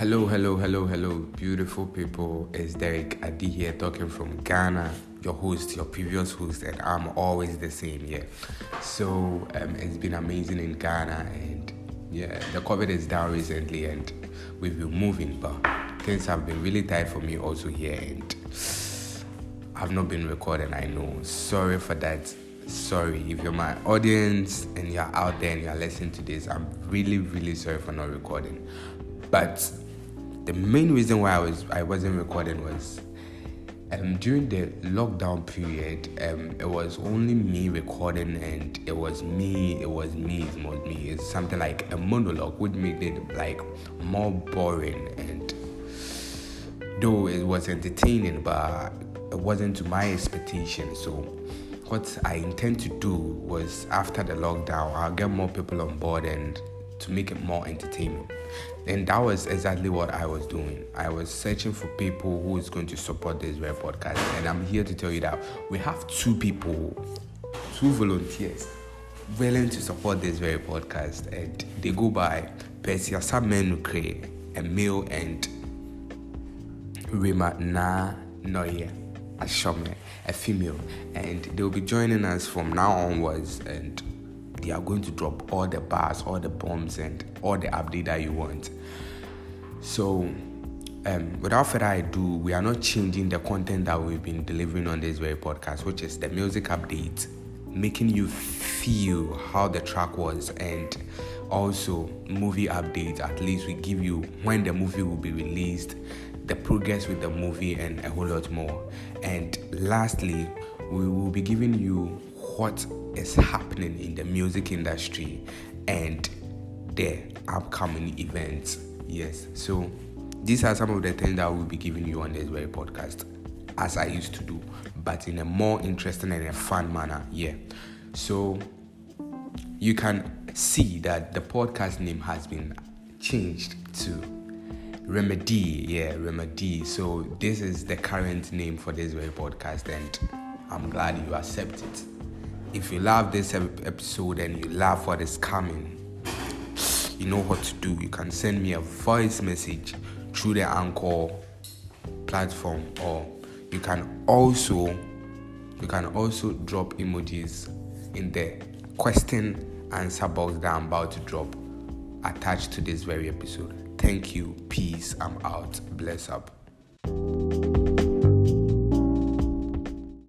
Hello, hello, hello, hello, beautiful people. It's Derek Adi here talking from Ghana, your host, your previous host, and I'm always the same, yeah. So, um, it's been amazing in Ghana, and yeah, the COVID is down recently, and we've been moving, but things have been really tight for me also here, and I've not been recording, I know. Sorry for that. Sorry if you're my audience and you're out there and you're listening to this. I'm really, really sorry for not recording. But the main reason why I was I wasn't recording was um, during the lockdown period, um, it was only me recording, and it was me, it was me, it was me. It's something like a monologue would make it like more boring, and though it was entertaining, but it wasn't to my expectation. So, what I intend to do was after the lockdown, I'll get more people on board and to make it more entertaining. And that was exactly what I was doing. I was searching for people who is going to support this very podcast. And I'm here to tell you that we have two people, two volunteers willing to support this very podcast. And they go by Persia a male, and Rima Na Noye, a shaman, a female. And they'll be joining us from now onwards. And they are going to drop all the bars, all the bombs, and all the update that you want. So, um, without further ado, we are not changing the content that we've been delivering on this very podcast, which is the music update, making you feel how the track was, and also movie updates. At least we give you when the movie will be released, the progress with the movie, and a whole lot more. And lastly, we will be giving you what is happening in the music industry and the upcoming events. Yes, so these are some of the things that we'll be giving you on this very podcast, as I used to do, but in a more interesting and a fun manner. Yeah, so you can see that the podcast name has been changed to Remedy. Yeah, Remedy. So this is the current name for this very podcast, and I'm glad you accept it if you love this episode and you love what is coming, you know what to do. You can send me a voice message through the Anchor platform, or you can also you can also drop emojis in the question answer box that I'm about to drop attached to this very episode. Thank you. Peace. I'm out. Bless up.